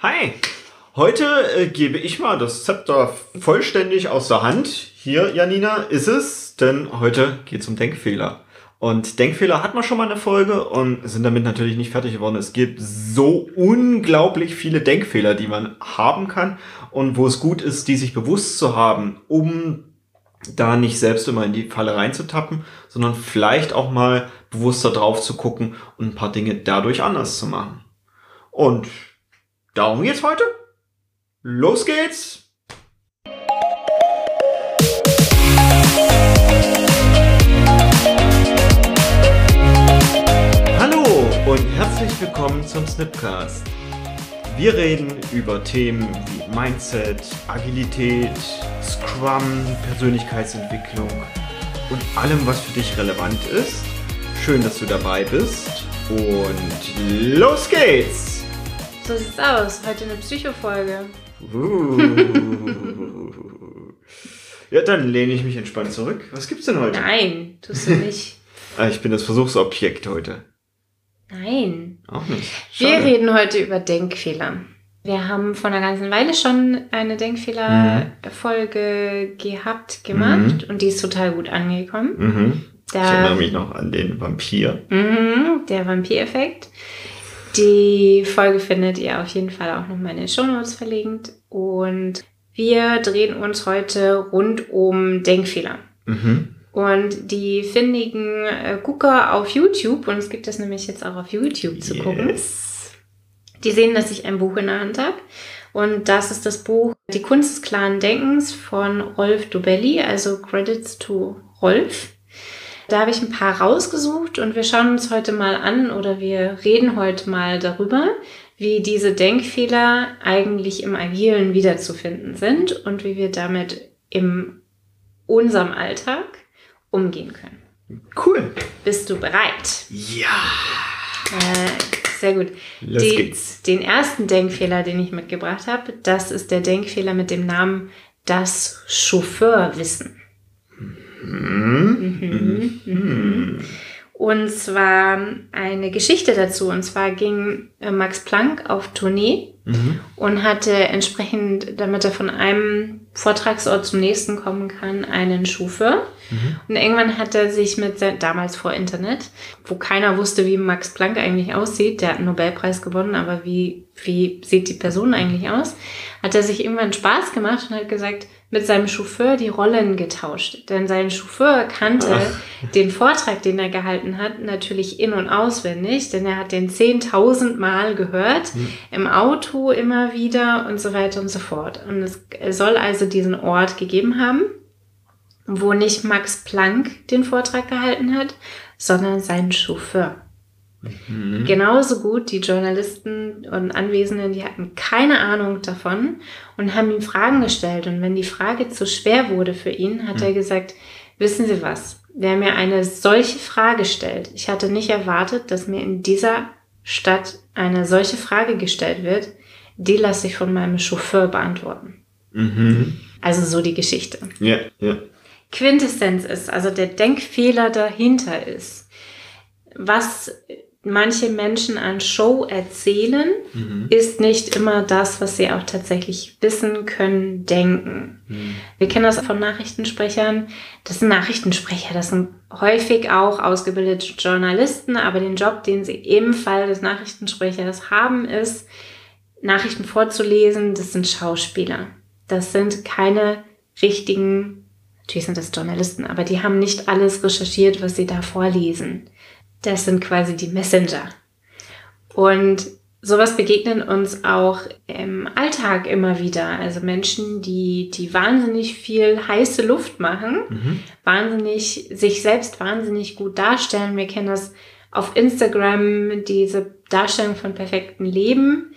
Hi! Heute äh, gebe ich mal das Zepter vollständig aus der Hand. Hier, Janina, ist es, denn heute geht es um Denkfehler. Und Denkfehler hatten wir schon mal eine Folge und sind damit natürlich nicht fertig geworden. Es gibt so unglaublich viele Denkfehler, die man haben kann und wo es gut ist, die sich bewusst zu haben, um da nicht selbst immer in die Falle reinzutappen, sondern vielleicht auch mal bewusster drauf zu gucken und ein paar Dinge dadurch anders zu machen. Und darum geht's heute. Los geht's! Hallo und herzlich willkommen zum Snipcast. Wir reden über Themen wie Mindset, Agilität, Scrum, Persönlichkeitsentwicklung und allem, was für dich relevant ist. Schön, dass du dabei bist und los geht's! So sieht's aus. Heute eine Psychofolge. Uh. ja, dann lehne ich mich entspannt zurück. Was gibt's denn heute? Nein, tust du nicht. Ah, ich bin das Versuchsobjekt heute. Nein. Auch nicht. Wir Schade. reden heute über Denkfehler. Wir haben vor einer ganzen Weile schon eine Denkfehlerfolge gehabt, gemacht und die ist total gut angekommen. Mhm. Ich Da, erinnere mich noch an den Vampir. Mhm, der Vampireffekt. Die Folge findet ihr auf jeden Fall auch noch mal in den Shownotes verlinkt. Und wir drehen uns heute rund um Denkfehler. Mhm. Und die findigen äh, Gucker auf YouTube, und es gibt das nämlich jetzt auch auf YouTube zu gucken, Yes. die sehen, dass ich ein Buch in der Hand habe. Und das ist das Buch Die Kunst des klaren Denkens von Rolf Dobelli, also Credits to Rolf. Da habe ich ein paar rausgesucht und wir schauen uns heute mal an oder wir reden heute mal darüber, wie diese Denkfehler eigentlich im Agilen wiederzufinden sind und wie wir damit in unserem Alltag umgehen können. Cool. Bist du bereit? Ja. Äh, sehr gut. Los Die- geht's. Den ersten Denkfehler, den ich mitgebracht habe, das ist der Denkfehler mit dem Namen das Chauffeurwissen. Mhm. Mhm. Und zwar eine Geschichte dazu. Und zwar ging äh, Max Planck auf Tournee Mhm. und hatte entsprechend, damit er von einem Vortragsort zum nächsten kommen kann, einen Chauffeur. Und irgendwann hat er sich mit, damals vor Internet, wo keiner wusste, wie Max Planck eigentlich aussieht, der hat einen Nobelpreis gewonnen, aber wie, wie sieht die Person eigentlich aus, hat er sich irgendwann Spaß gemacht und hat gesagt, mit seinem Chauffeur die Rollen getauscht. Denn sein Chauffeur kannte den Vortrag, den er gehalten hat, natürlich in- und auswendig, denn er hat den 10.000 Mal gehört, im Auto immer wieder und so weiter und so fort. Und es soll also diesen Ort gegeben haben, wo nicht Max Planck den Vortrag gehalten hat, sondern sein Chauffeur. Mhm. Genauso gut die Journalisten und Anwesenden, die hatten keine Ahnung davon und haben ihm Fragen gestellt. Und wenn die Frage zu schwer wurde für ihn, hat er gesagt, wissen Sie was, wer mir eine solche Frage stellt, ich hatte nicht erwartet, dass mir in dieser Stadt eine solche Frage gestellt wird, die lasse ich von meinem Chauffeur beantworten. Mhm. Also so die Geschichte. Ja, ja. Quintessenz ist, also der Denkfehler dahinter ist, was manche Menschen an Show erzählen, Mhm. ist nicht immer das, was sie auch tatsächlich wissen können, denken. Mhm. Wir kennen das von Nachrichtensprechern. Das sind Nachrichtensprecher, das sind häufig auch ausgebildete Journalisten, aber den Job, den sie im Fall des Nachrichtensprechers haben, ist, Nachrichten vorzulesen, das sind Schauspieler. Das sind keine richtigen, natürlich sind das Journalisten, aber die haben nicht alles recherchiert, was sie da vorlesen. Das sind quasi die Messenger. Und sowas begegnen uns auch im Alltag immer wieder. Also Menschen, die, die wahnsinnig viel heiße Luft machen, Mhm. wahnsinnig, sich selbst wahnsinnig gut darstellen. Wir kennen das auf Instagram, diese Darstellung von perfektem Leben.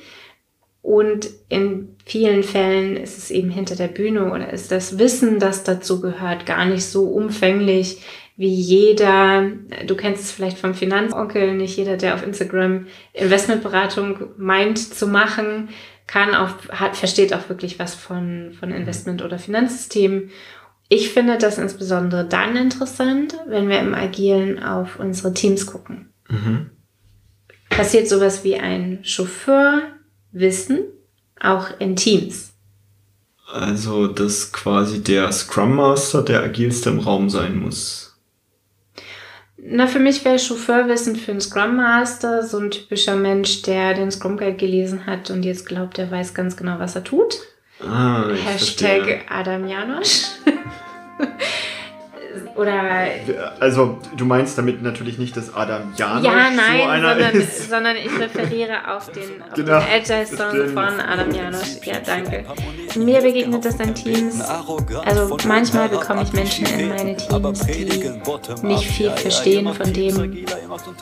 Und in vielen Fällen ist es eben hinter der Bühne oder ist das Wissen, das dazu gehört, gar nicht so umfänglich wie jeder. Du kennst es vielleicht vom Finanzonkel, nicht jeder, der auf Instagram Investmentberatung meint zu machen, kann auch, hat, versteht auch wirklich was von, von Investment oder Finanzsystemen. Ich finde das insbesondere dann interessant, wenn wir im Agilen auf unsere Teams gucken. Mhm. Passiert sowas wie ein Chauffeurwissen auch in Teams. Also, dass quasi der Scrum Master der agilste im Raum sein muss. Na, für mich wäre Chauffeurwissen für einen Scrum Master so ein typischer Mensch, der den Scrum Guide gelesen hat und jetzt glaubt, er weiß ganz genau, was er tut. Ah, Hashtag verstehe. Adam Janosch. Oder Also, du meinst damit natürlich nicht, dass Adam Janosch ja, so nein, einer sondern, ist. sondern ich referiere auf den, auf Genau. den Agile Song von Adam Janosch. Ja, danke. Mir begegnet das in Teams. Also manchmal bekomme ich Menschen in meine Teams, die nicht viel verstehen von dem,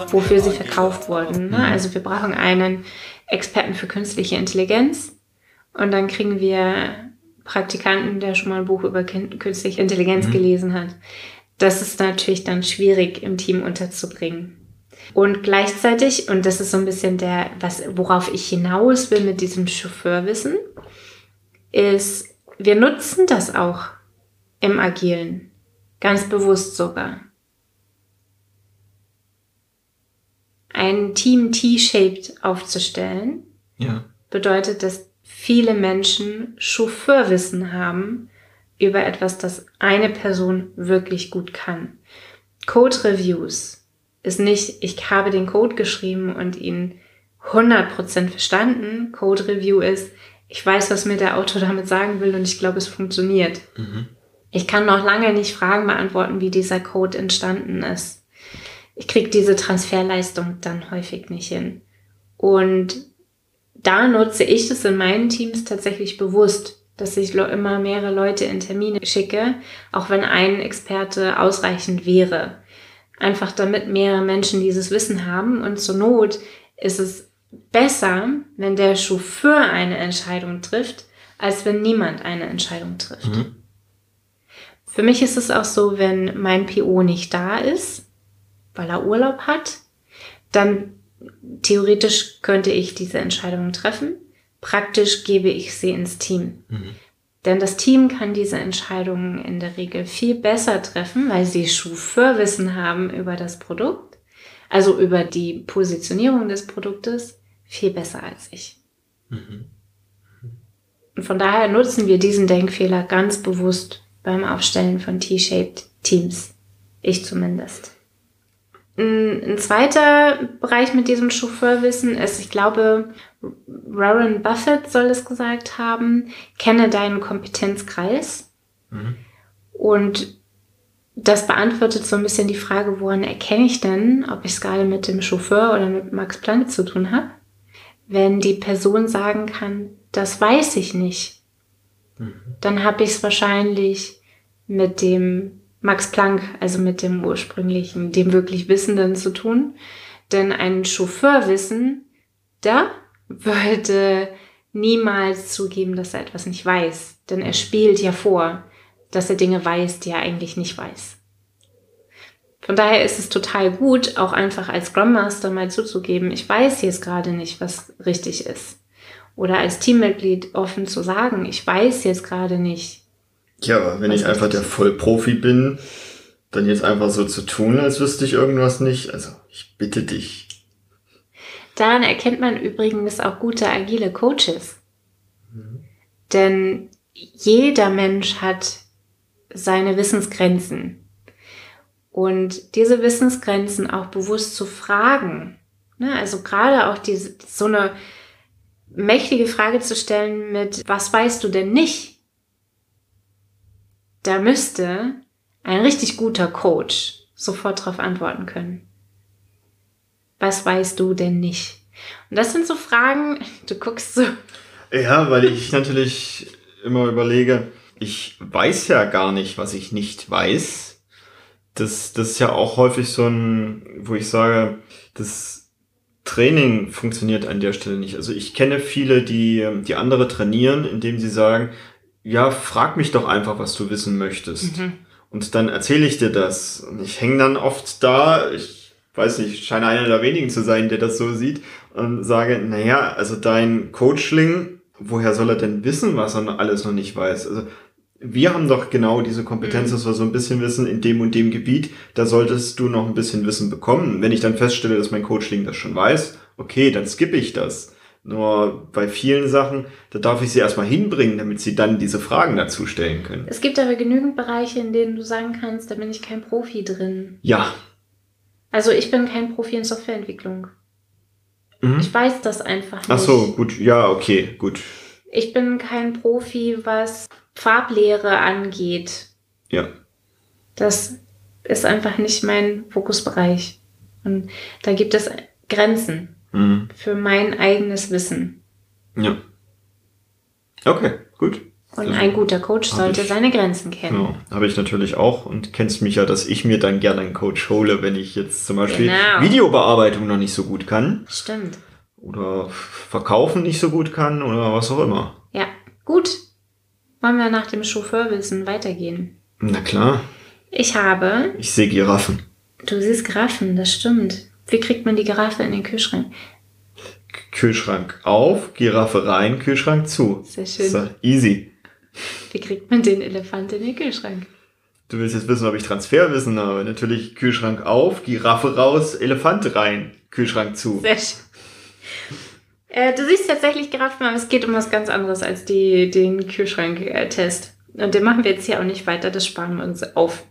wofür sie verkauft wurden. Ne? Also wir brauchen einen Experten für künstliche Intelligenz und dann kriegen wir Praktikanten, der schon mal ein Buch über künstliche Intelligenz gelesen hat. Das ist natürlich dann schwierig im Team unterzubringen. Und gleichzeitig, und das ist so ein bisschen der, was, worauf ich hinaus will mit diesem Chauffeurwissen, ist, wir nutzen das auch im Agilen. Ganz bewusst sogar. Ein Team T-shaped aufzustellen, Ja. bedeutet, dass viele Menschen Chauffeurwissen haben über etwas, das eine Person wirklich gut kann. Code Reviews ist nicht, ich habe den Code geschrieben und ihn 100% verstanden. Code Review ist, ich weiß, was mir der Autor damit sagen will und ich glaube, es funktioniert. Ich kann noch lange nicht Fragen beantworten, wie dieser Code entstanden ist. Ich kriege diese Transferleistung dann häufig nicht hin. Und da nutze ich das in meinen Teams tatsächlich bewusst, dass ich immer mehrere Leute in Termine schicke, auch wenn ein Experte ausreichend wäre. Einfach damit mehrere Menschen dieses Wissen haben und zur Not ist es besser, wenn der Chauffeur eine Entscheidung trifft, als wenn niemand eine Entscheidung trifft. Für mich ist es auch so, wenn mein PO nicht da ist, weil er Urlaub hat, dann theoretisch könnte ich diese Entscheidungen treffen. Praktisch gebe ich sie ins Team. Denn das Team kann diese Entscheidungen in der Regel viel besser treffen, weil sie Chauffeurwissen haben über das Produkt, also über die Positionierung des Produktes, viel besser als ich. Und von daher nutzen wir diesen Denkfehler ganz bewusst beim Aufstellen von T-shaped Teams. Ich zumindest. Ein, zweiter Bereich mit diesem Chauffeurwissen ist, ich glaube, Warren Buffett soll es gesagt haben, kenne deinen Kompetenzkreis. Und das beantwortet so ein bisschen die Frage, woran erkenne ich denn, ob ich es gerade mit dem Chauffeur oder mit Max Planck zu tun habe? Wenn die Person sagen kann, das weiß ich nicht, dann habe ich es wahrscheinlich mit dem Max Planck, also mit dem ursprünglichen, dem wirklich Wissenden zu tun. Denn ein Chauffeurwissen, da würde niemals zugeben, dass er etwas nicht weiß. Denn er spielt ja vor, dass er Dinge weiß, die er eigentlich nicht weiß. Von daher ist es total gut, auch einfach als Scrum Master mal zuzugeben, ich weiß jetzt gerade nicht, was richtig ist. Oder als Teammitglied offen zu sagen, ich weiß jetzt gerade nicht. Ja, aber wenn ich einfach der. Vollprofi bin, dann jetzt einfach so zu tun, als wüsste ich irgendwas nicht. Also, ich bitte dich. Daran erkennt man übrigens auch gute agile Coaches. Denn jeder Mensch hat seine Wissensgrenzen. Und diese Wissensgrenzen auch bewusst zu fragen. Ne? Also gerade auch diese, so eine mächtige Frage zu stellen mit, was weißt du denn nicht? Da müsste ein richtig guter Coach sofort darauf antworten können. Was weißt du denn nicht? Und das sind so Fragen, du guckst so, Ja, weil ich natürlich immer überlege, ich weiß ja gar nicht, was ich nicht weiß. Das, das ist ja auch häufig so ein, wo ich sage, das Training funktioniert an der Stelle nicht. Also ich kenne viele, die, die andere trainieren, indem sie sagen, ja, frag mich doch einfach, was du wissen möchtest. Und dann erzähle ich dir das. Und ich hänge dann oft da, ich weiß nicht, ich scheine einer der wenigen zu sein, der das so sieht, und sage, naja, also dein Coachling, woher soll er denn wissen, was er alles noch nicht weiß? Also wir haben doch genau diese Kompetenz, dass wir so ein bisschen wissen, in dem und dem Gebiet, da solltest du noch ein bisschen Wissen bekommen. Wenn ich dann feststelle, dass mein Coachling das schon weiß, okay, dann skippe ich das. Nur bei vielen Sachen, da darf ich sie erstmal hinbringen, damit sie dann diese Fragen dazu stellen können. Es gibt aber genügend Bereiche, in denen du sagen kannst, da bin ich kein Profi drin. Ja. Also ich bin kein Profi in Softwareentwicklung. Mhm. Ich weiß das einfach nicht. Ach so, gut. Ja, okay, gut. Ich bin kein Profi, was Farblehre angeht. Ja. Das ist einfach nicht mein Fokusbereich. Und da gibt es Grenzen Mhm. für mein eigenes Wissen. Ja. Okay, gut. Und Also, ein guter Coach sollte ich- seine Grenzen kennen. Genau, habe ich natürlich auch und kennst mich ja, dass ich mir dann gerne einen Coach hole, wenn ich jetzt zum Beispiel Genau. Videobearbeitung noch nicht so gut kann Stimmt. oder Verkaufen nicht so gut kann oder was auch immer. Ja, gut. Wollen wir nach dem Chauffeurwissen weitergehen? Na klar, Ich habe, ich sehe Giraffen. du siehst Giraffen, das stimmt. Wie kriegt man die Giraffe in den Kühlschrank? Kühlschrank auf, Giraffe rein, Kühlschrank zu. Sehr schön. So, easy. Wie kriegt man den Elefant in den Kühlschrank? Du willst jetzt wissen, ob ich Transferwissen habe. Natürlich Kühlschrank auf, Giraffe raus, Elefant rein, Kühlschrank zu. Sehr schön. Äh, du siehst tatsächlich Giraffen, aber es geht um was ganz anderes als die, den Kühlschrank-Test. Und den machen wir jetzt hier auch nicht weiter, das sparen wir uns auf.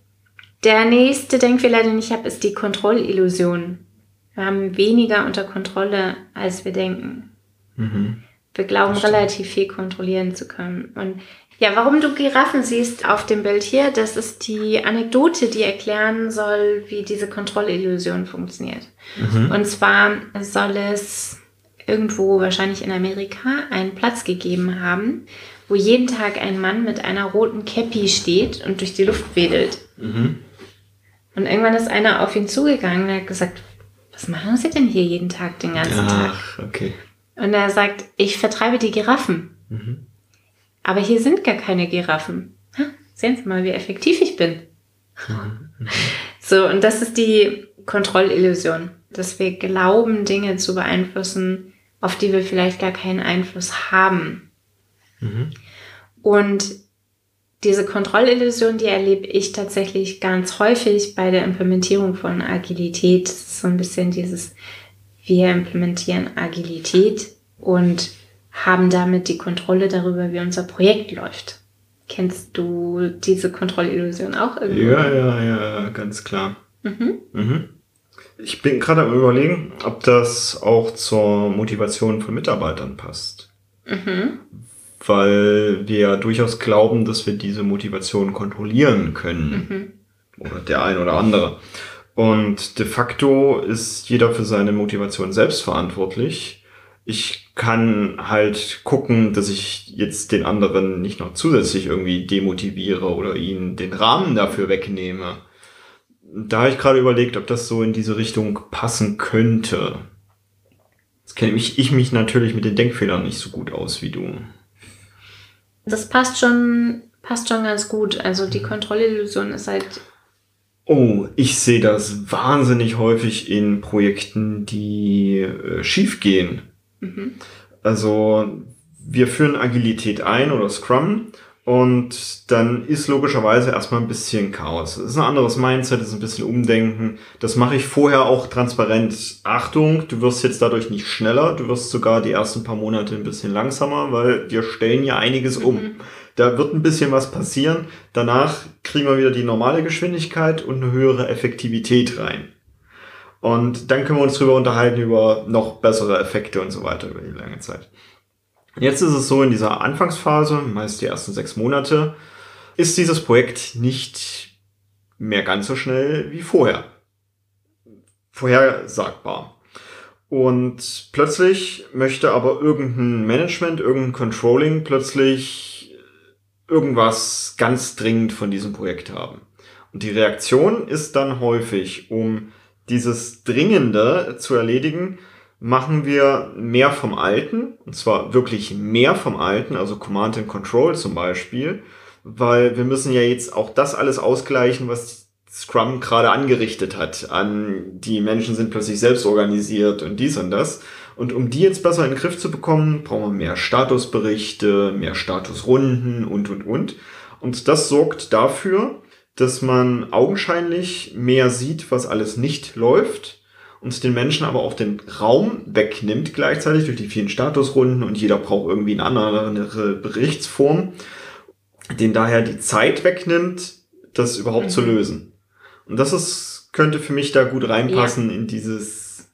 Der nächste Denkfehler, den ich habe, ist die Kontrollillusion. Wir haben weniger unter Kontrolle, als wir denken. Mhm. Wir glauben relativ viel kontrollieren zu können. Und ja, warum du Giraffen siehst auf dem Bild hier, das ist die Anekdote, die erklären soll, wie diese Kontrollillusion funktioniert. Mhm. Und zwar soll es irgendwo, wahrscheinlich in Amerika, einen Platz gegeben haben, wo jeden Tag ein Mann mit einer roten Käppi steht und durch die Luft wedelt. Mhm. Und irgendwann ist einer auf ihn zugegangen und hat gesagt, was machen Sie denn hier jeden Tag, den ganzen Tag? Ach, okay. Und er sagt, ich vertreibe die Giraffen. Mhm. Aber hier sind gar keine Giraffen. Ha, sehen Sie mal, wie effektiv ich bin. So, und das ist die Kontrollillusion, dass wir glauben, Dinge zu beeinflussen, auf die wir vielleicht gar keinen Einfluss haben. Mhm. Und diese Kontrollillusion, die erlebe ich tatsächlich ganz häufig bei der Implementierung von Agilität. Das ist so ein bisschen dieses, wir implementieren Agilität und haben damit die Kontrolle darüber, wie unser Projekt läuft. Kennst du diese Kontrollillusion auch irgendwie? Ja, ja, ja, ganz klar. Mhm. Mhm. Ich bin gerade am überlegen, ob das auch zur Motivation von Mitarbeitern passt. Mhm. Weil wir ja durchaus glauben, dass wir diese Motivation kontrollieren können. Mhm. Oder der ein oder andere. Und de facto ist jeder für seine Motivation selbst verantwortlich. Ich kann halt gucken, dass ich jetzt den anderen nicht noch zusätzlich irgendwie demotiviere oder ihnen den Rahmen dafür wegnehme. Da habe ich gerade überlegt, ob das so in diese Richtung passen könnte. Jetzt kenne ich, ich mich natürlich mit den Denkfehlern nicht so gut aus wie du. Das passt schon, passt schon ganz gut. Also die Kontrollillusion ist halt, Oh, ich sehe das wahnsinnig häufig in Projekten, die äh, schief gehen. mhm. Also wir führen Agilität ein oder Scrum und dann ist logischerweise erstmal ein bisschen Chaos. Es ist ein anderes Mindset, es ist ein bisschen Umdenken. Das mache ich vorher auch transparent. Achtung, du wirst jetzt dadurch nicht schneller, du wirst sogar die ersten paar Monate ein bisschen langsamer, weil wir stellen ja einiges um. Mhm. Da wird ein bisschen was passieren. Danach kriegen wir wieder die normale Geschwindigkeit und eine höhere Effektivität rein. Und dann können wir uns drüber unterhalten über noch bessere Effekte und so weiter über die lange Zeit. Jetzt ist es so, in dieser Anfangsphase, meist die ersten sechs Monate, ist dieses Projekt nicht mehr ganz so schnell wie vorher. Vorhersagbar. Und plötzlich möchte aber irgendein Management, irgendein Controlling plötzlich irgendwas ganz dringend von diesem Projekt haben. Und die Reaktion ist dann häufig, um dieses Dringende zu erledigen, machen wir mehr vom Alten, und zwar wirklich mehr vom Alten, also Command and Control zum Beispiel, weil wir müssen ja jetzt auch das alles ausgleichen, was Scrum gerade angerichtet hat. An die Menschen sind plötzlich selbst organisiert und dies und das. Und um die jetzt besser in den Griff zu bekommen, brauchen wir mehr Statusberichte, mehr Statusrunden und, und, und. Und das sorgt dafür, dass man augenscheinlich mehr sieht, was alles nicht läuft und den Menschen aber auch den Raum wegnimmt gleichzeitig durch die vielen Statusrunden und jeder braucht irgendwie eine andere Berichtsform, den daher die Zeit wegnimmt, das überhaupt mhm. zu lösen. Und das ist, könnte für mich da gut reinpassen ja. in dieses,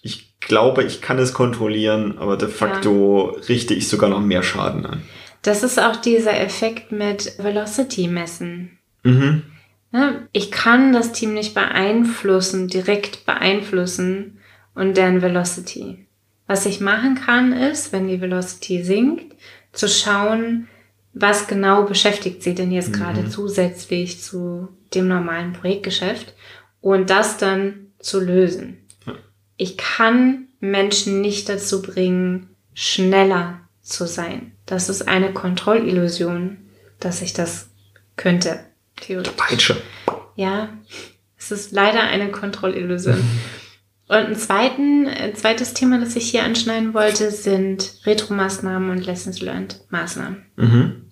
ich glaube, ich kann es kontrollieren, aber de facto ja. richte ich sogar noch mehr Schaden an. Das ist auch dieser Effekt mit Velocity messen. Mhm. Ne? Ich kann das Team nicht beeinflussen, direkt beeinflussen und deren Velocity. Was ich machen kann, ist, wenn die Velocity sinkt, zu schauen, was genau beschäftigt sie denn jetzt mhm. gerade zusätzlich zu dem normalen Projektgeschäft und das dann zu lösen. Ich kann Menschen nicht dazu bringen, schneller zu sein. Das ist eine Kontrollillusion, dass ich das könnte. Theoretisch. Peitsche. Ja, es ist leider eine Kontrollillusion. Und ein, zweiten, ein zweites Thema, das ich hier anschneiden wollte, sind Retro-Maßnahmen und Lessons Learned Maßnahmen. Mhm.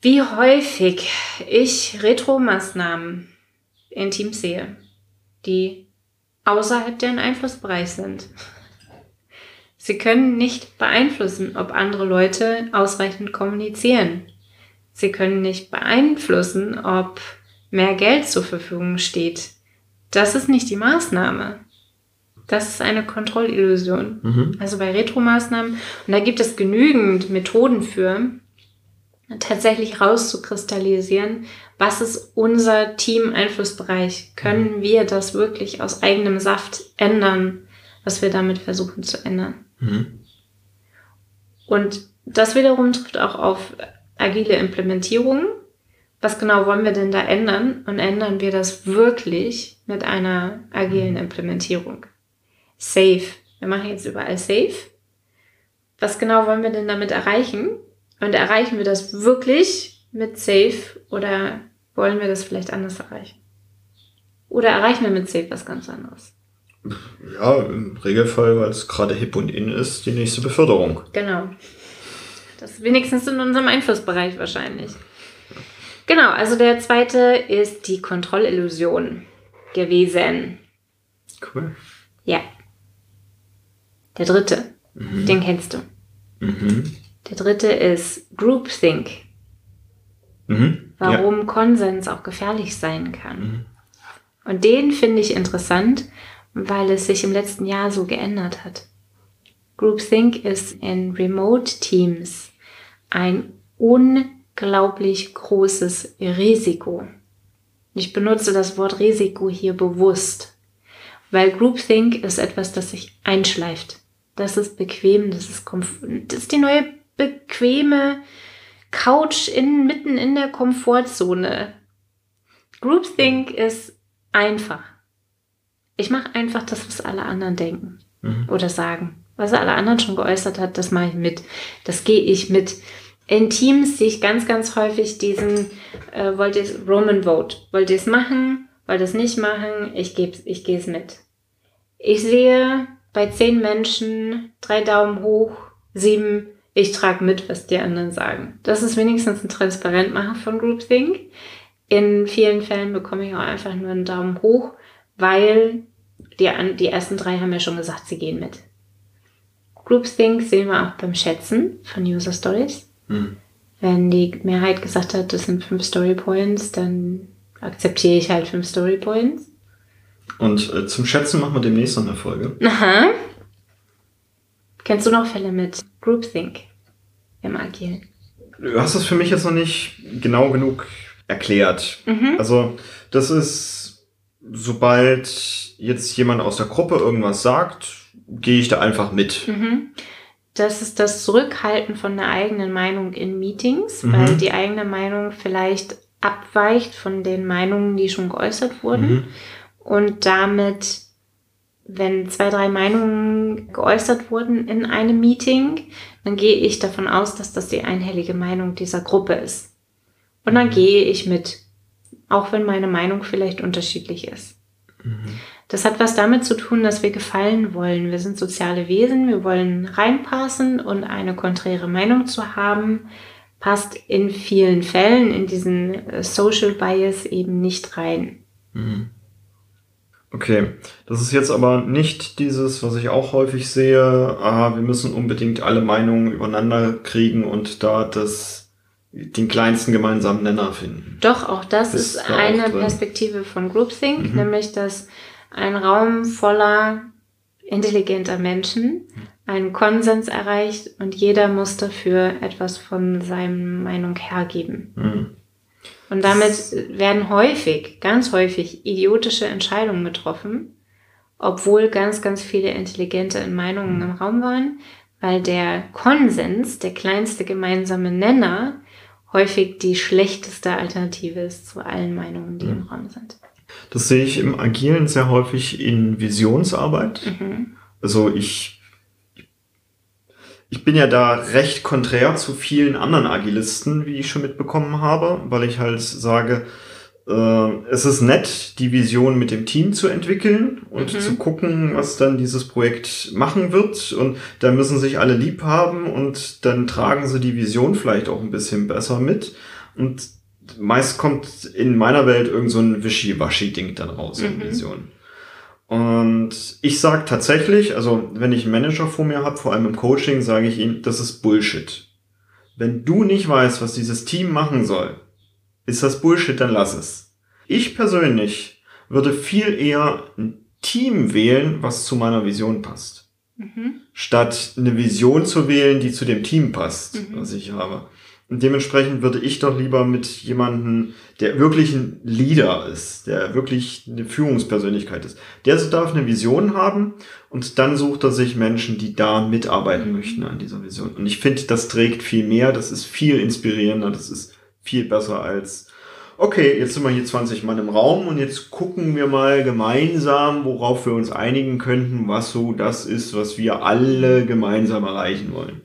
Wie häufig ich Retro-Maßnahmen in Teams sehe, die außerhalb deren Einflussbereich sind. Sie können nicht beeinflussen, ob andere Leute ausreichend kommunizieren. Sie können nicht beeinflussen, ob mehr Geld zur Verfügung steht. Das ist nicht die Maßnahme. Das ist eine Kontrollillusion. Mhm. Also bei Retro-Maßnahmen, und da gibt es genügend Methoden für, tatsächlich rauszukristallisieren, was ist unser Team-Einflussbereich? Können mhm. wir das wirklich aus eigenem Saft ändern, was wir damit versuchen zu ändern? Mhm. Und das wiederum trifft auch auf agile Implementierung. Was genau wollen wir denn da ändern? Und ändern wir das wirklich mit einer agilen Implementierung? Safe. Wir machen jetzt überall Safe. Was genau wollen wir denn damit erreichen? Und erreichen wir das wirklich mit Safe oder wollen wir das vielleicht anders erreichen? Oder erreichen wir mit Safe was ganz anderes? Ja, im Regelfall, weil es gerade hip und in ist, die nächste Beförderung. Genau. Das ist wenigstens in unserem Einflussbereich wahrscheinlich. Genau, also der zweite ist die Kontrollillusion gewesen. Cool. Ja. Der dritte, mhm. den kennst du. Mhm. Der dritte ist Groupthink. Mhm. Warum ja. Konsens auch gefährlich sein kann. Mhm. Und den finde ich interessant, weil es sich im letzten Jahr so geändert hat. Groupthink ist in Remote Teams ein unglaublich großes Risiko. Ich benutze das Wort Risiko hier bewusst, weil Groupthink ist etwas, das sich einschleift. Das ist bequem, das ist, das ist die neue bequeme Couch in, mitten in der Komfortzone. Groupthink ist einfach. Ich mache einfach das, was alle anderen denken mhm. oder sagen. Was alle anderen schon geäußert hat, das mache ich mit. Das gehe ich mit. In Teams sehe ich ganz, ganz häufig diesen, äh, wollt ihr Roman Vote. Wollt ihr es machen? Wollt ihr es nicht machen? Ich gebe ich gehe es mit. Ich sehe bei zehn Menschen drei Daumen hoch, sieben, ich trage mit, was die anderen sagen. Das ist wenigstens ein Transparentmachen von Groupthink. In vielen Fällen bekomme ich auch einfach nur einen Daumen hoch, weil die, die ersten drei haben ja schon gesagt, sie gehen mit. Groupthink sehen wir auch beim Schätzen von User Stories. Hm. Wenn die Mehrheit gesagt hat, das sind fünf Story Points, dann akzeptiere ich halt fünf Story Points. Und äh, zum Schätzen machen wir demnächst noch eine Folge. Aha. Kennst du noch Fälle mit Groupthink im Agil? Du hast das für mich jetzt noch nicht genau genug erklärt. Mhm. Also, das ist, sobald jetzt jemand aus der Gruppe irgendwas sagt, gehe ich da einfach mit. Mhm das ist das Zurückhalten von der eigenen Meinung in Meetings, mhm. weil die eigene Meinung vielleicht abweicht von den Meinungen, die schon geäußert wurden. Mhm. Und damit, wenn zwei, drei Meinungen geäußert wurden in einem Meeting, dann gehe ich davon aus, dass das die einhellige Meinung dieser Gruppe ist. Und dann mhm. gehe ich mit, auch wenn meine Meinung vielleicht unterschiedlich ist. Mhm. Das hat was damit zu tun, dass wir gefallen wollen. Wir sind soziale Wesen, wir wollen reinpassen und eine konträre Meinung zu haben, passt in vielen Fällen in diesen äh, Social Bias eben nicht rein. Mhm. Okay, das ist jetzt aber nicht dieses, was ich auch häufig sehe, ah, wir müssen unbedingt alle Meinungen übereinander kriegen und da das den kleinsten gemeinsamen Nenner finden. Doch, auch das ist, ist da eine Perspektive von Groupthink, mhm. nämlich dass ein Raum voller intelligenter Menschen einen Konsens erreicht und jeder muss dafür etwas von seiner Meinung hergeben. Mhm. Und damit werden häufig, ganz häufig idiotische Entscheidungen getroffen, obwohl ganz, ganz viele intelligente Meinungen im Raum waren, weil der Konsens, der kleinste gemeinsame Nenner, häufig die schlechteste Alternative ist zu allen Meinungen, die mhm. im Raum sind. Das sehe ich im Agilen sehr häufig in Visionsarbeit. Mhm. Also ich, ich bin ja da recht konträr zu vielen anderen Agilisten, wie ich schon mitbekommen habe, weil ich halt sage, äh, es ist nett, die Vision mit dem Team zu entwickeln und mhm. zu gucken, was dann dieses Projekt machen wird. Und da müssen sich alle lieb haben und dann tragen sie die Vision vielleicht auch ein bisschen besser mit. Und meist kommt in meiner Welt irgend so ein Wischiwaschi-Ding dann raus mhm. in Vision. Und ich sage tatsächlich, also wenn ich einen Manager vor mir habe, vor allem im Coaching, sage ich ihm, das ist Bullshit. Wenn du nicht weißt, was dieses Team machen soll, ist das Bullshit, dann lass es. Ich persönlich würde viel eher ein Team wählen, was zu meiner Vision passt. Mhm. Statt eine Vision zu wählen, die zu dem Team passt, mhm. was ich habe. Und dementsprechend würde ich doch lieber mit jemandem, der wirklich ein Leader ist, der wirklich eine Führungspersönlichkeit ist. Der darf eine Vision haben und dann sucht er sich Menschen, die da mitarbeiten mhm. möchten an dieser Vision. Und ich finde, das trägt viel mehr, das ist viel inspirierender, das ist viel besser als, okay, jetzt sind wir hier 20 Mann im Raum und jetzt gucken wir mal gemeinsam, worauf wir uns einigen könnten, was so das ist, was wir alle gemeinsam erreichen wollen.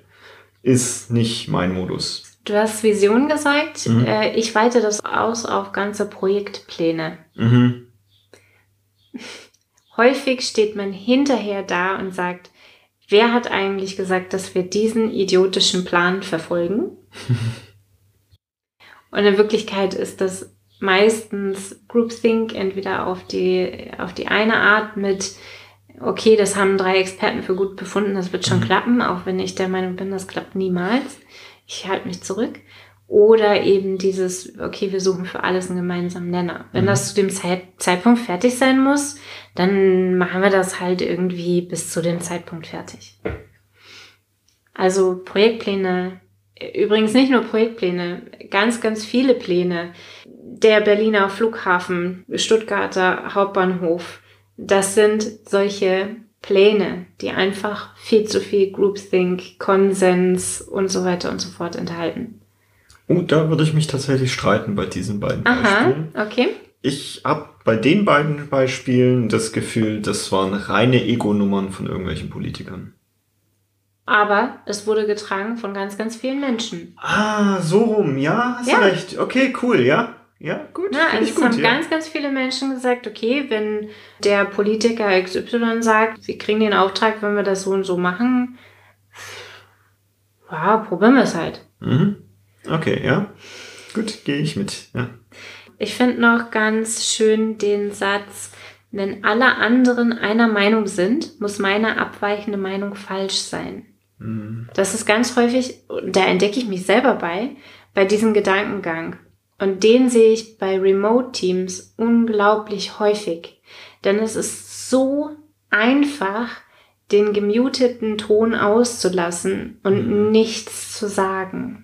Ist nicht mein Modus. Du hast Vision gesagt. Mhm. Äh, ich weite das aus auf ganze Projektpläne. Mhm. Häufig steht man hinterher da und sagt, wer hat eigentlich gesagt, dass wir diesen idiotischen Plan verfolgen? Und in Wirklichkeit ist das meistens Groupthink entweder auf die, auf die eine Art mit, okay, das haben drei Experten für gut befunden, das wird schon mhm. klappen, auch wenn ich der Meinung bin, das klappt niemals. Ich halte mich zurück. Oder eben dieses, okay, wir suchen für alles einen gemeinsamen Nenner. Wenn mhm. das zu dem Zeit Zeitpunkt fertig sein muss, dann machen wir das halt irgendwie bis zu dem Zeitpunkt fertig. Also Projektpläne Übrigens nicht nur Projektpläne, ganz, ganz viele Pläne. Der Berliner Flughafen, Stuttgarter Hauptbahnhof, das sind solche Pläne, die einfach viel zu viel Groupthink, Konsens und so weiter und so fort enthalten. Oh, da würde ich mich tatsächlich streiten bei diesen beiden Aha, Beispielen. okay. Ich habe bei den beiden Beispielen das Gefühl, das waren reine Ego-Nummern von irgendwelchen Politikern. Aber es wurde getragen von ganz, ganz vielen Menschen. Ah, so rum, ja, hast ja. recht. Okay, cool, ja. Ja, gut. Ja, also es gut, haben ja. ganz, ganz viele Menschen gesagt, okay, wenn der Politiker XY sagt, wir kriegen den Auftrag, wenn wir das so und so machen, ja, probieren wir es halt. Mhm. Okay, ja. Gut, gehe ich mit, ja. Ich finde noch ganz schön den Satz, wenn alle anderen einer Meinung sind, muss meine abweichende Meinung falsch sein. Das ist ganz häufig, da entdecke ich mich selber bei, bei diesem Gedankengang. Und den sehe ich bei Remote-Teams unglaublich häufig. Denn es ist so einfach, den gemuteten Ton auszulassen und mhm. nichts zu sagen.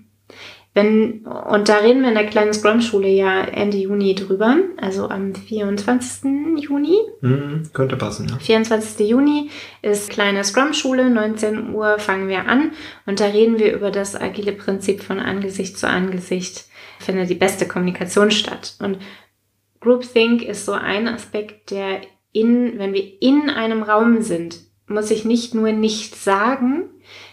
Wenn, und da reden wir in der kleinen Scrum-Schule ja Ende Juni drüber, also am 24. Juni. Mhm, könnte passen, ja. 24. Juni ist kleine Scrum-Schule, 19 Uhr fangen wir an und da reden wir über das agile Prinzip von Angesicht zu Angesicht, findet die beste Kommunikation statt. Und Groupthink ist so ein Aspekt, der in, wenn wir in einem Raum sind, muss ich nicht nur nichts sagen,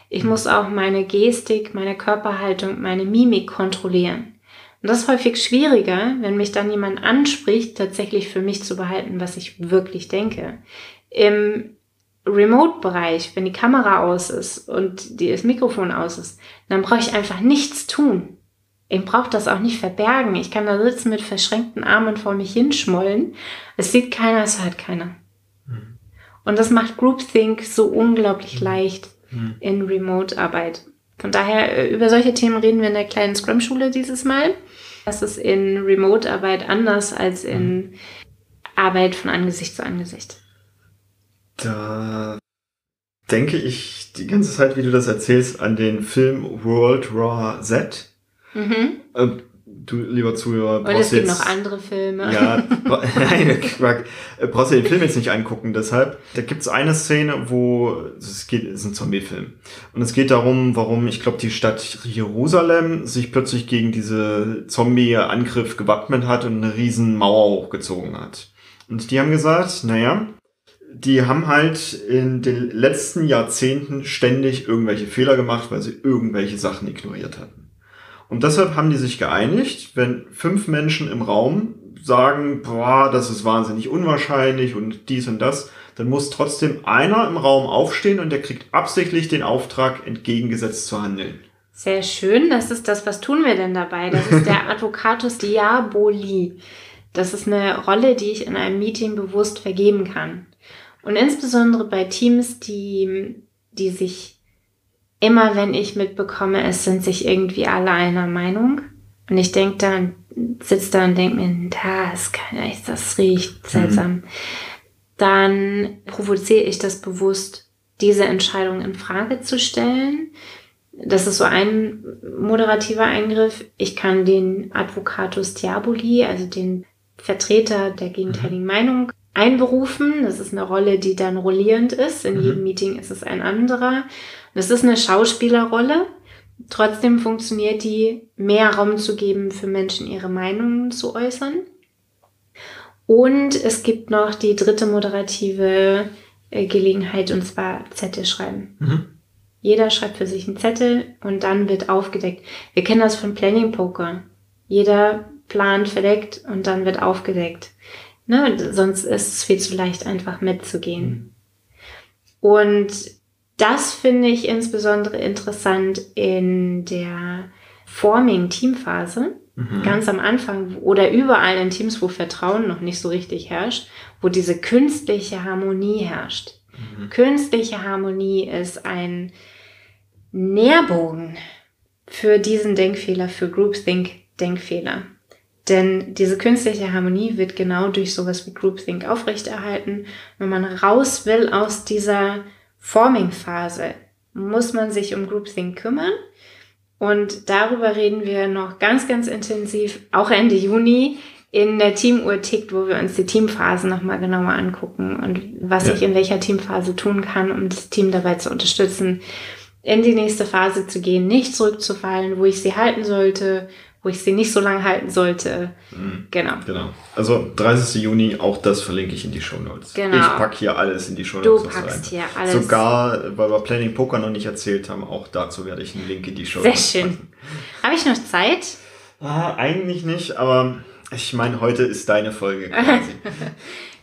ich muss auch meine Gestik, meine Körperhaltung, meine Mimik kontrollieren. Und das ist häufig schwieriger, wenn mich dann jemand anspricht, tatsächlich für mich zu behalten, was ich wirklich denke. Im Remote-Bereich, wenn die Kamera aus ist und das Mikrofon aus ist, dann brauche ich einfach nichts tun. Ich brauche das auch nicht verbergen. Ich kann da sitzen mit verschränkten Armen vor mich hinschmollen. Es sieht keiner, es hört keiner. Und das macht Groupthink so unglaublich leicht mhm. in Remote-Arbeit. Von daher, äh, über solche Themen reden wir in der kleinen Scrum-Schule dieses Mal. Das ist in Remote-Arbeit anders als in mhm. Arbeit von Angesicht zu Angesicht. Da denke ich die ganze Zeit, wie du das erzählst, an den Film World War Z. Mhm. Ähm, du, lieber Zuhörer, Und es gibt jetzt, noch andere Filme. Ja, nein, äh, brauchst du den Film jetzt nicht angucken. Deshalb, da gibt es eine Szene, wo es geht, es ist ein Zombie-Film. Und es geht darum, warum, ich glaube, die Stadt Jerusalem sich plötzlich gegen diese Zombie-Angriff gewappnet hat und eine riesen Mauer hochgezogen hat. Und die haben gesagt, naja, die haben halt in den letzten Jahrzehnten ständig irgendwelche Fehler gemacht, weil sie irgendwelche Sachen ignoriert hatten. Und deshalb haben die sich geeinigt, wenn fünf Menschen im Raum sagen, boah, das ist wahnsinnig unwahrscheinlich und dies und das, dann muss trotzdem einer im Raum aufstehen und der kriegt absichtlich den Auftrag, entgegengesetzt zu handeln. Sehr schön, das ist das, was tun wir denn dabei? Das ist der Advocatus Diaboli. Das ist eine Rolle, die ich in einem Meeting bewusst vergeben kann. Und insbesondere bei Teams, die, die sich immer, wenn ich mitbekomme, es sind sich irgendwie alle einer Meinung. Und ich denke dann, sitze da und denke mir, das kann echt, das riecht seltsam. Mhm. Dann provoziere ich das bewusst, diese Entscheidung in Frage zu stellen. Das ist so ein moderativer Eingriff. Ich kann den Advocatus Diaboli, also den Vertreter der gegenteiligen mhm. Meinung, einberufen. Das ist eine Rolle, die dann rollierend ist. In mhm. jedem Meeting ist es ein anderer. Das ist eine Schauspielerrolle. Trotzdem funktioniert die, mehr Raum zu geben, für Menschen ihre Meinungen zu äußern. Und es gibt noch die dritte moderative äh, Gelegenheit, und zwar Zettel schreiben. Mhm. Jeder schreibt für sich einen Zettel und dann wird aufgedeckt. Wir kennen das von Planning Poker. Jeder plant, verdeckt und dann wird aufgedeckt. Ne? Sonst ist es viel zu leicht, einfach mitzugehen. Mhm. Und das finde ich insbesondere interessant in der Forming-Teamphase. Mhm. Ganz am Anfang oder überall in Teams, wo Vertrauen noch nicht so richtig herrscht, wo diese künstliche Harmonie herrscht. Mhm. Künstliche Harmonie ist ein Nährbogen für diesen Denkfehler, für Groupthink-Denkfehler. Denn diese künstliche Harmonie wird genau durch sowas wie Groupthink aufrechterhalten. Wenn man raus will aus dieser Forming-Phase, muss man sich um Groupthink kümmern. Und darüber reden wir noch ganz, ganz intensiv, auch Ende Juni in der Teamuhr tickt, wo wir uns die Teamphase nochmal genauer angucken und was ja. ich in welcher Teamphase tun kann, um das Team dabei zu unterstützen, in die nächste Phase zu gehen, nicht zurückzufallen, wo ich sie halten sollte wo ich sie nicht so lange halten sollte. Mhm. Genau. Genau. Also 30. Juni, auch das verlinke ich in die Show Notes. Genau. Ich packe hier alles in die Show Notes. Du packst hier alles. Sogar, weil wir Planning Poker noch nicht erzählt haben, auch dazu werde ich einen Link in die Show Notes Sehr schön. Habe ich noch Zeit? Ah, eigentlich nicht, aber ich meine, heute ist deine Folge quasi.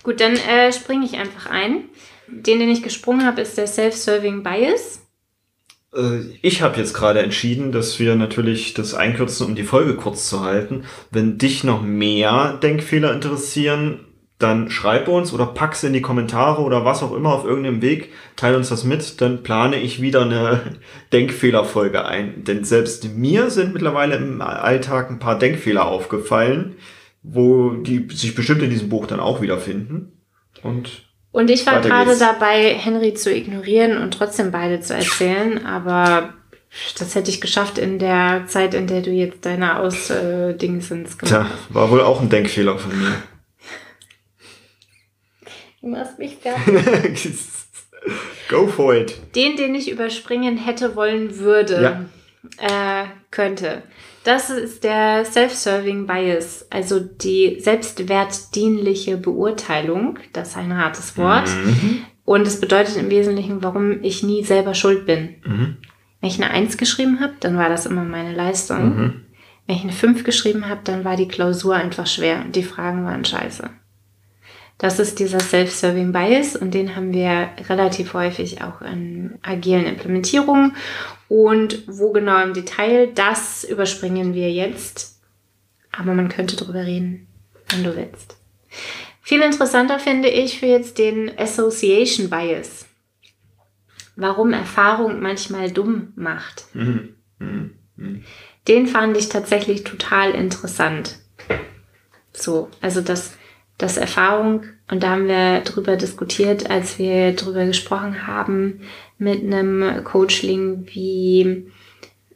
Gut, dann äh, springe ich einfach ein. Den, den ich gesprungen habe, ist der Self-Serving Bias. Äh, ich habe jetzt gerade entschieden, dass wir natürlich das einkürzen, um die Folge kurz zu halten. Wenn dich noch mehr Denkfehler interessieren, dann schreib uns oder pack's in die Kommentare oder was auch immer auf irgendeinem Weg, teil uns das mit, dann plane ich wieder eine Denkfehlerfolge ein. Denn selbst mir sind mittlerweile im Alltag ein paar Denkfehler aufgefallen, wo die sich bestimmt in diesem Buch dann auch wiederfinden. Und und ich war gerade dabei, Henry zu ignorieren und trotzdem beide zu erzählen, aber das hätte ich geschafft in der Zeit, in der du jetzt deine Ausdingsens gemacht hast. Tja, war wohl auch ein Denkfehler von mir. Du machst mich fertig. Go for it. Den, den ich überspringen hätte wollen würde, ja. äh, könnte. Das ist der Self-Serving Bias, also die selbstwertdienliche Beurteilung. Das ist ein hartes Wort. Mhm. Und es bedeutet im Wesentlichen, warum ich nie selber schuld bin. Mhm. Wenn ich eine Eins geschrieben habe, dann war das immer meine Leistung. Mhm. Wenn ich eine Fünf geschrieben habe, dann war die Klausur einfach schwer und die Fragen waren scheiße. Das ist dieser Self-Serving Bias und den haben wir relativ häufig auch in agilen Implementierungen. Und wo genau im Detail, das überspringen wir jetzt. Aber man könnte drüber reden, wenn du willst. Viel interessanter finde ich für jetzt den Association Bias. Warum Erfahrung manchmal dumm macht. Mhm. Mhm. Mhm. Den fand ich tatsächlich total interessant. So, also das, das Erfahrung, und da haben wir drüber diskutiert, als wir drüber gesprochen haben mit einem Coachling, wie,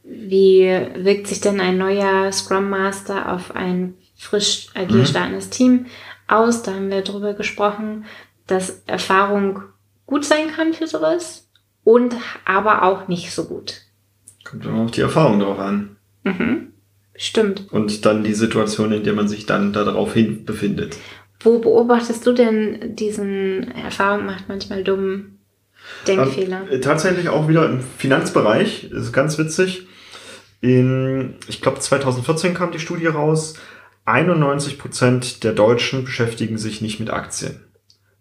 wie wirkt sich denn ein neuer Scrum Master auf ein frisch agil mhm. startendes. Team aus. Da haben wir drüber gesprochen, dass Erfahrung gut sein kann für sowas und aber auch nicht so gut. Kommt immer auf die Erfahrung drauf an. Mhm. Stimmt. Und dann die Situation, in der man sich dann darauf hin befindet. Wo beobachtest du denn diesen Erfahrung macht manchmal dummen Denkfehler? Ähm, tatsächlich auch wieder im Finanzbereich. Ist ganz witzig. In, ich glaube, 2014 kam die Studie raus. 91 Prozent der Deutschen beschäftigen sich nicht mit Aktien.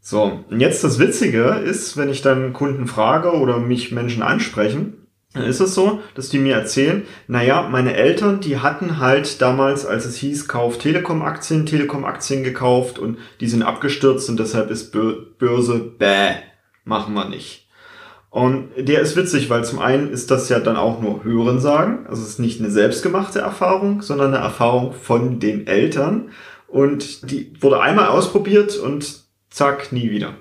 So, und jetzt das Witzige ist, wenn ich dann Kunden frage oder mich Menschen ansprechen, dann ist es so, dass die mir erzählen, naja, meine Eltern, die hatten halt damals, als es hieß, kauf Telekom-Aktien, Telekom-Aktien gekauft und die sind abgestürzt und deshalb ist Börse, bäh, machen wir nicht. Und der ist witzig, weil zum einen ist das ja dann auch nur Hörensagen, also es ist nicht eine selbstgemachte Erfahrung, sondern eine Erfahrung von den Eltern und die wurde einmal ausprobiert und zack, nie wieder.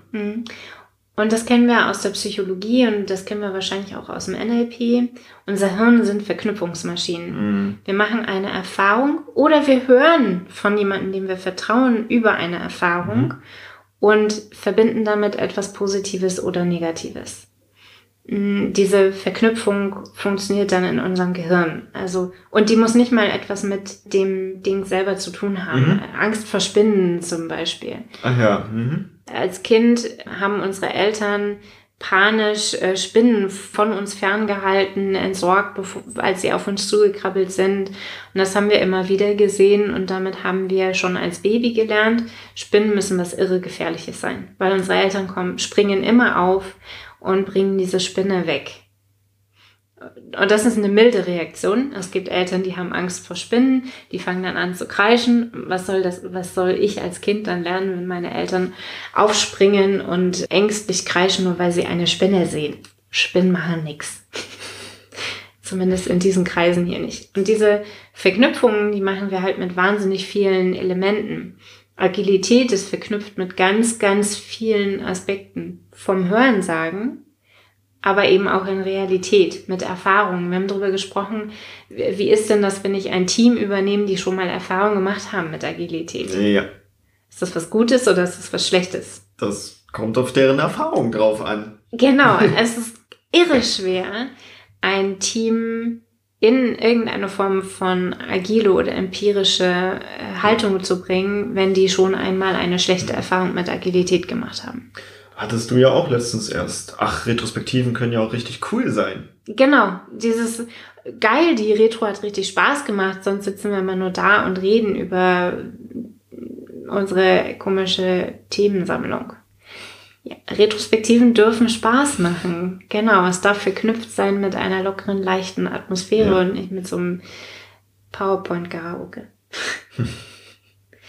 Und das kennen wir aus der Psychologie und das kennen wir wahrscheinlich auch aus dem NLP. Unser Hirn sind Verknüpfungsmaschinen. Mhm. Wir machen eine Erfahrung oder wir hören von jemandem, dem wir vertrauen, über eine Erfahrung mhm. und verbinden damit etwas Positives oder Negatives. Mm, diese Verknüpfung funktioniert dann in unserem Gehirn. Also, und die muss nicht mal etwas mit dem Ding selber zu tun haben. Mhm. Angst vor Spinnen zum Beispiel. Ach ja. Mhm. Als Kind haben unsere Eltern panisch äh, Spinnen von uns ferngehalten, entsorgt, bevor, als sie auf uns zugekrabbelt sind. Und das haben wir immer wieder gesehen und damit haben wir schon als Baby gelernt, Spinnen müssen was irre gefährliches sein, weil unsere Eltern kommen, springen immer auf und bringen diese Spinne weg. Und das ist eine milde Reaktion. Es gibt Eltern, die haben Angst vor Spinnen, die fangen dann an zu kreischen. Was soll das, was soll ich als Kind dann lernen, wenn meine Eltern aufspringen und ängstlich kreischen, nur weil sie eine Spinne sehen? Spinnen machen nichts. Zumindest in diesen Kreisen hier nicht. Und diese Verknüpfungen, die machen wir halt mit wahnsinnig vielen Elementen. Agilität ist verknüpft mit ganz, ganz vielen Aspekten vom Hörensagen, aber eben auch in Realität, mit Erfahrungen. Wir haben darüber gesprochen, wie ist denn das, wenn ich ein Team übernehme, die schon mal Erfahrung gemacht haben mit Agilität? Ja. Ist das was Gutes oder ist das was Schlechtes? Das kommt auf deren Erfahrung drauf an. Genau, es ist irre schwer, ein Team in irgendeine Form von agile oder empirische äh, Haltung zu bringen, wenn die schon einmal eine schlechte Erfahrung mit Agilität gemacht haben. Hattest du ja auch letztens erst. Ach, Retrospektiven können ja auch richtig cool sein. Genau, dieses geil, die Retro hat richtig Spaß gemacht, sonst sitzen wir immer nur da und reden über unsere komische Themensammlung. Ja, Retrospektiven dürfen Spaß machen. Genau, es darf verknüpft sein mit einer lockeren, leichten Atmosphäre ja. und nicht mit so einem PowerPoint-Karaoke.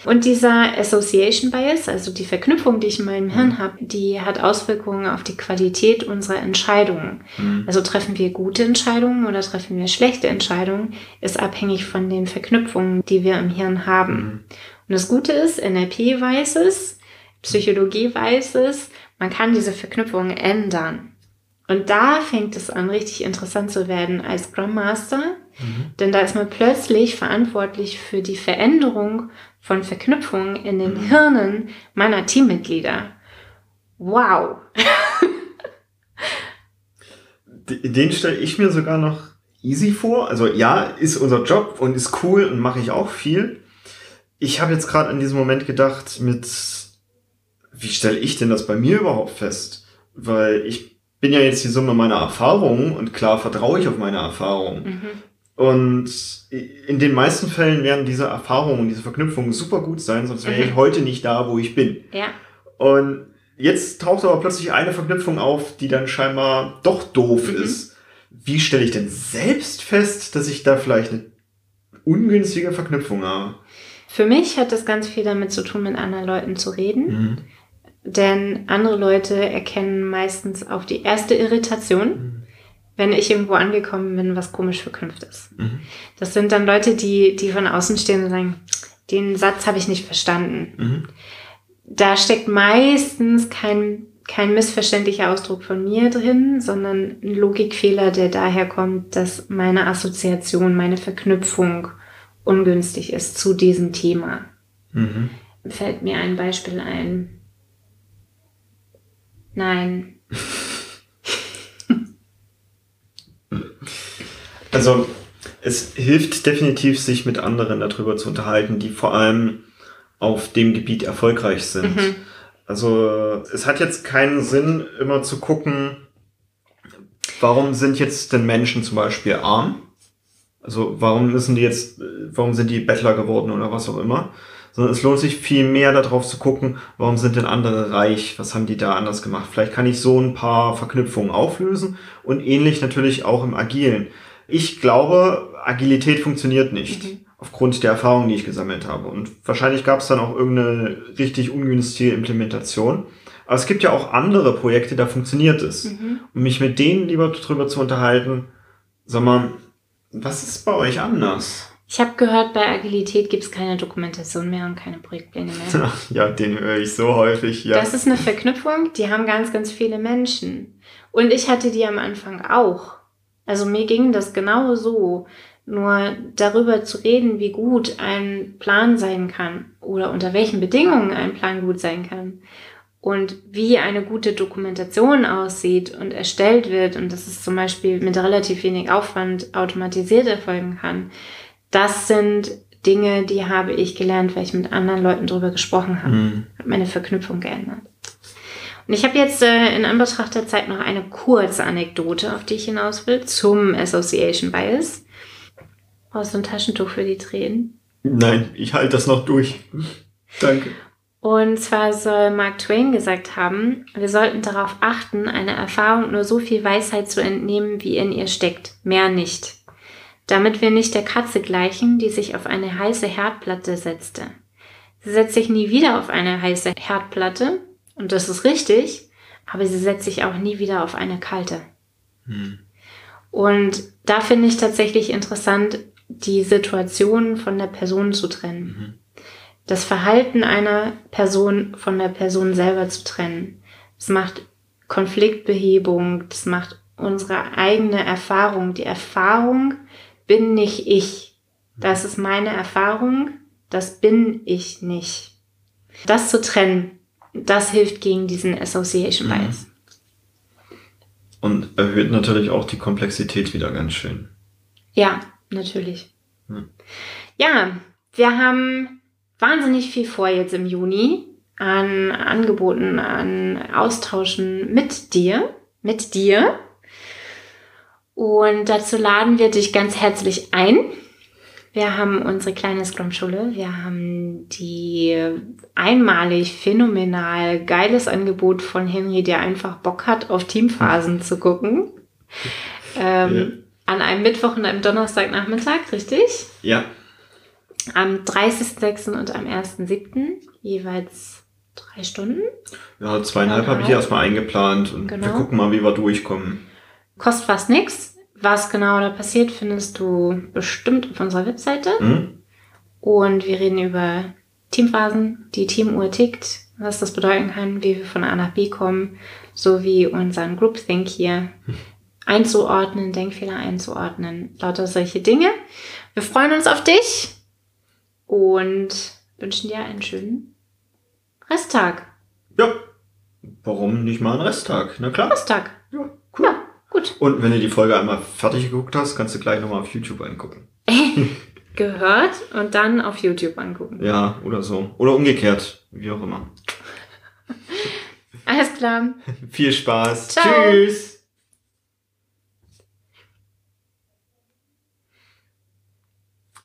Und dieser Association Bias, also die Verknüpfung, die ich in meinem Hirn habe, die hat Auswirkungen auf die Qualität unserer Entscheidungen. Mhm. Also treffen wir gute Entscheidungen oder treffen wir schlechte Entscheidungen, ist abhängig von den Verknüpfungen, die wir im Hirn haben. Mhm. Und das Gute ist, NLP weiß es, Psychologie weiß es, man kann diese Verknüpfungen ändern. Und da fängt es an, richtig interessant zu werden als Scrum Master, mhm. denn da ist man plötzlich verantwortlich für die Veränderung von Verknüpfungen in den mhm. Hirnen meiner Teammitglieder. Wow! den stelle ich mir sogar noch easy vor. Also ja, ist unser Job und ist cool und mache ich auch viel. Ich habe jetzt gerade in diesem Moment gedacht, mit wie stelle ich denn das bei mir überhaupt fest? Weil ich bin ja jetzt die Summe meiner Erfahrungen und klar vertraue ich auf meine Erfahrungen. Mhm. Und in den meisten Fällen werden diese Erfahrungen diese Verknüpfungen super gut sein, sonst wäre mhm. ich heute nicht da, wo ich bin. Ja. Und jetzt taucht aber plötzlich eine Verknüpfung auf, die dann scheinbar doch doof mhm. ist. Wie stelle ich denn selbst fest, dass ich da vielleicht eine ungünstige Verknüpfung habe? Für mich hat das ganz viel damit zu tun, mit anderen Leuten zu reden. Mhm. Denn andere Leute erkennen meistens auf die erste Irritation, mhm. Wenn ich irgendwo angekommen bin, was komisch verknüpft ist. Mhm. Das sind dann Leute, die, die von außen stehen und sagen, den Satz habe ich nicht verstanden. Mhm. Da steckt meistens kein, kein missverständlicher Ausdruck von mir drin, sondern ein Logikfehler, der daher kommt, dass meine Assoziation, meine Verknüpfung ungünstig ist zu diesem Thema. Mhm. Fällt mir ein Beispiel ein. Nein. also es hilft definitiv, sich mit anderen darüber zu unterhalten, die vor allem auf dem Gebiet erfolgreich sind. Mhm. Also es hat jetzt keinen Sinn, immer zu gucken, warum sind jetzt denn Menschen zum Beispiel arm? Also warum müssen die jetzt, warum sind die Bettler geworden oder was auch immer? sondern es lohnt sich viel mehr darauf zu gucken, warum sind denn andere reich, was haben die da anders gemacht. Vielleicht kann ich so ein paar Verknüpfungen auflösen und ähnlich natürlich auch im Agilen. Ich glaube, Agilität funktioniert nicht. Mhm. Aufgrund der Erfahrungen, die ich gesammelt habe. Und wahrscheinlich gab es dann auch irgendeine richtig ungünstige Implementation. Aber es gibt ja auch andere Projekte, da funktioniert es. Mhm. Um mich mit denen lieber drüber zu unterhalten, sag mal, was ist bei euch anders? Ich habe gehört, bei Agilität gibt es keine Dokumentation mehr und keine Projektpläne mehr. Ja, den höre ich so häufig, ja. Das ist eine Verknüpfung, die haben ganz, ganz viele Menschen. Und ich hatte die am Anfang auch. Also mir ging das genau so. Nur darüber zu reden, wie gut ein Plan sein kann oder unter welchen Bedingungen ein Plan gut sein kann und wie eine gute Dokumentation aussieht und erstellt wird und dass es zum Beispiel mit relativ wenig Aufwand automatisiert erfolgen kann das sind Dinge, die habe ich gelernt, weil ich mit anderen Leuten drüber gesprochen habe. Mhm. Hat meine Verknüpfung geändert. Und ich habe jetzt äh, in Anbetracht der Zeit noch eine kurze Anekdote, auf die ich hinaus will, zum Association Bias. Brauchst du ein Taschentuch für die Tränen? Nein, ich halte das noch durch. Danke. Und zwar soll Mark Twain gesagt haben, wir sollten darauf achten, einer Erfahrung nur so viel Weisheit zu entnehmen, wie in ihr steckt, mehr nicht damit wir nicht der Katze gleichen, die sich auf eine heiße Herdplatte setzte. Sie setzt sich nie wieder auf eine heiße Herdplatte, und das ist richtig, aber sie setzt sich auch nie wieder auf eine kalte. Hm. Und da finde ich tatsächlich interessant, die Situation von der Person zu trennen. Mhm. Das Verhalten einer Person von der Person selber zu trennen. Das macht Konfliktbehebung, das macht unsere eigene Erfahrung, die Erfahrung, bin nicht ich. Das ist meine Erfahrung, das bin ich nicht. Das zu trennen, das hilft gegen diesen Association mhm. Bias. Und erhöht natürlich auch die Komplexität wieder ganz schön. Ja, natürlich. Ja, ja wir haben wahnsinnig viel vor jetzt im Juni an Angeboten, an Austauschen mit dir, mit dir. Und dazu laden wir dich ganz herzlich ein. Wir haben unsere kleine Scrum-Schule. Wir haben die einmalig phänomenal geiles Angebot von Henry, der einfach Bock hat, auf Teamphasen zu gucken. Ähm, ja. An einem Mittwoch und einem Donnerstagnachmittag, richtig? Ja. Am 30.06. und am 1.07. jeweils drei Stunden. Ja, zweieinhalb habe ich erstmal eingeplant und genau. wir gucken mal, wie wir durchkommen. Kostet fast nichts. Was genau da passiert, findest du bestimmt auf unserer Webseite. Mhm. Und wir reden über Teamphasen, die Teamuhr tickt, was das bedeuten kann, wie wir von A nach B kommen, sowie unseren Groupthink hier einzuordnen, Denkfehler einzuordnen, lauter solche Dinge. Wir freuen uns auf dich und wünschen dir einen schönen Resttag. Ja, warum nicht mal einen Resttag? Na klar. Resttag. Ja. Gut. Und wenn du die Folge einmal fertig geguckt hast, kannst du gleich nochmal auf YouTube angucken. Gehört und dann auf YouTube angucken. Ja, oder so. Oder umgekehrt, wie auch immer. Alles klar. Viel Spaß. Ciao. Tschüss.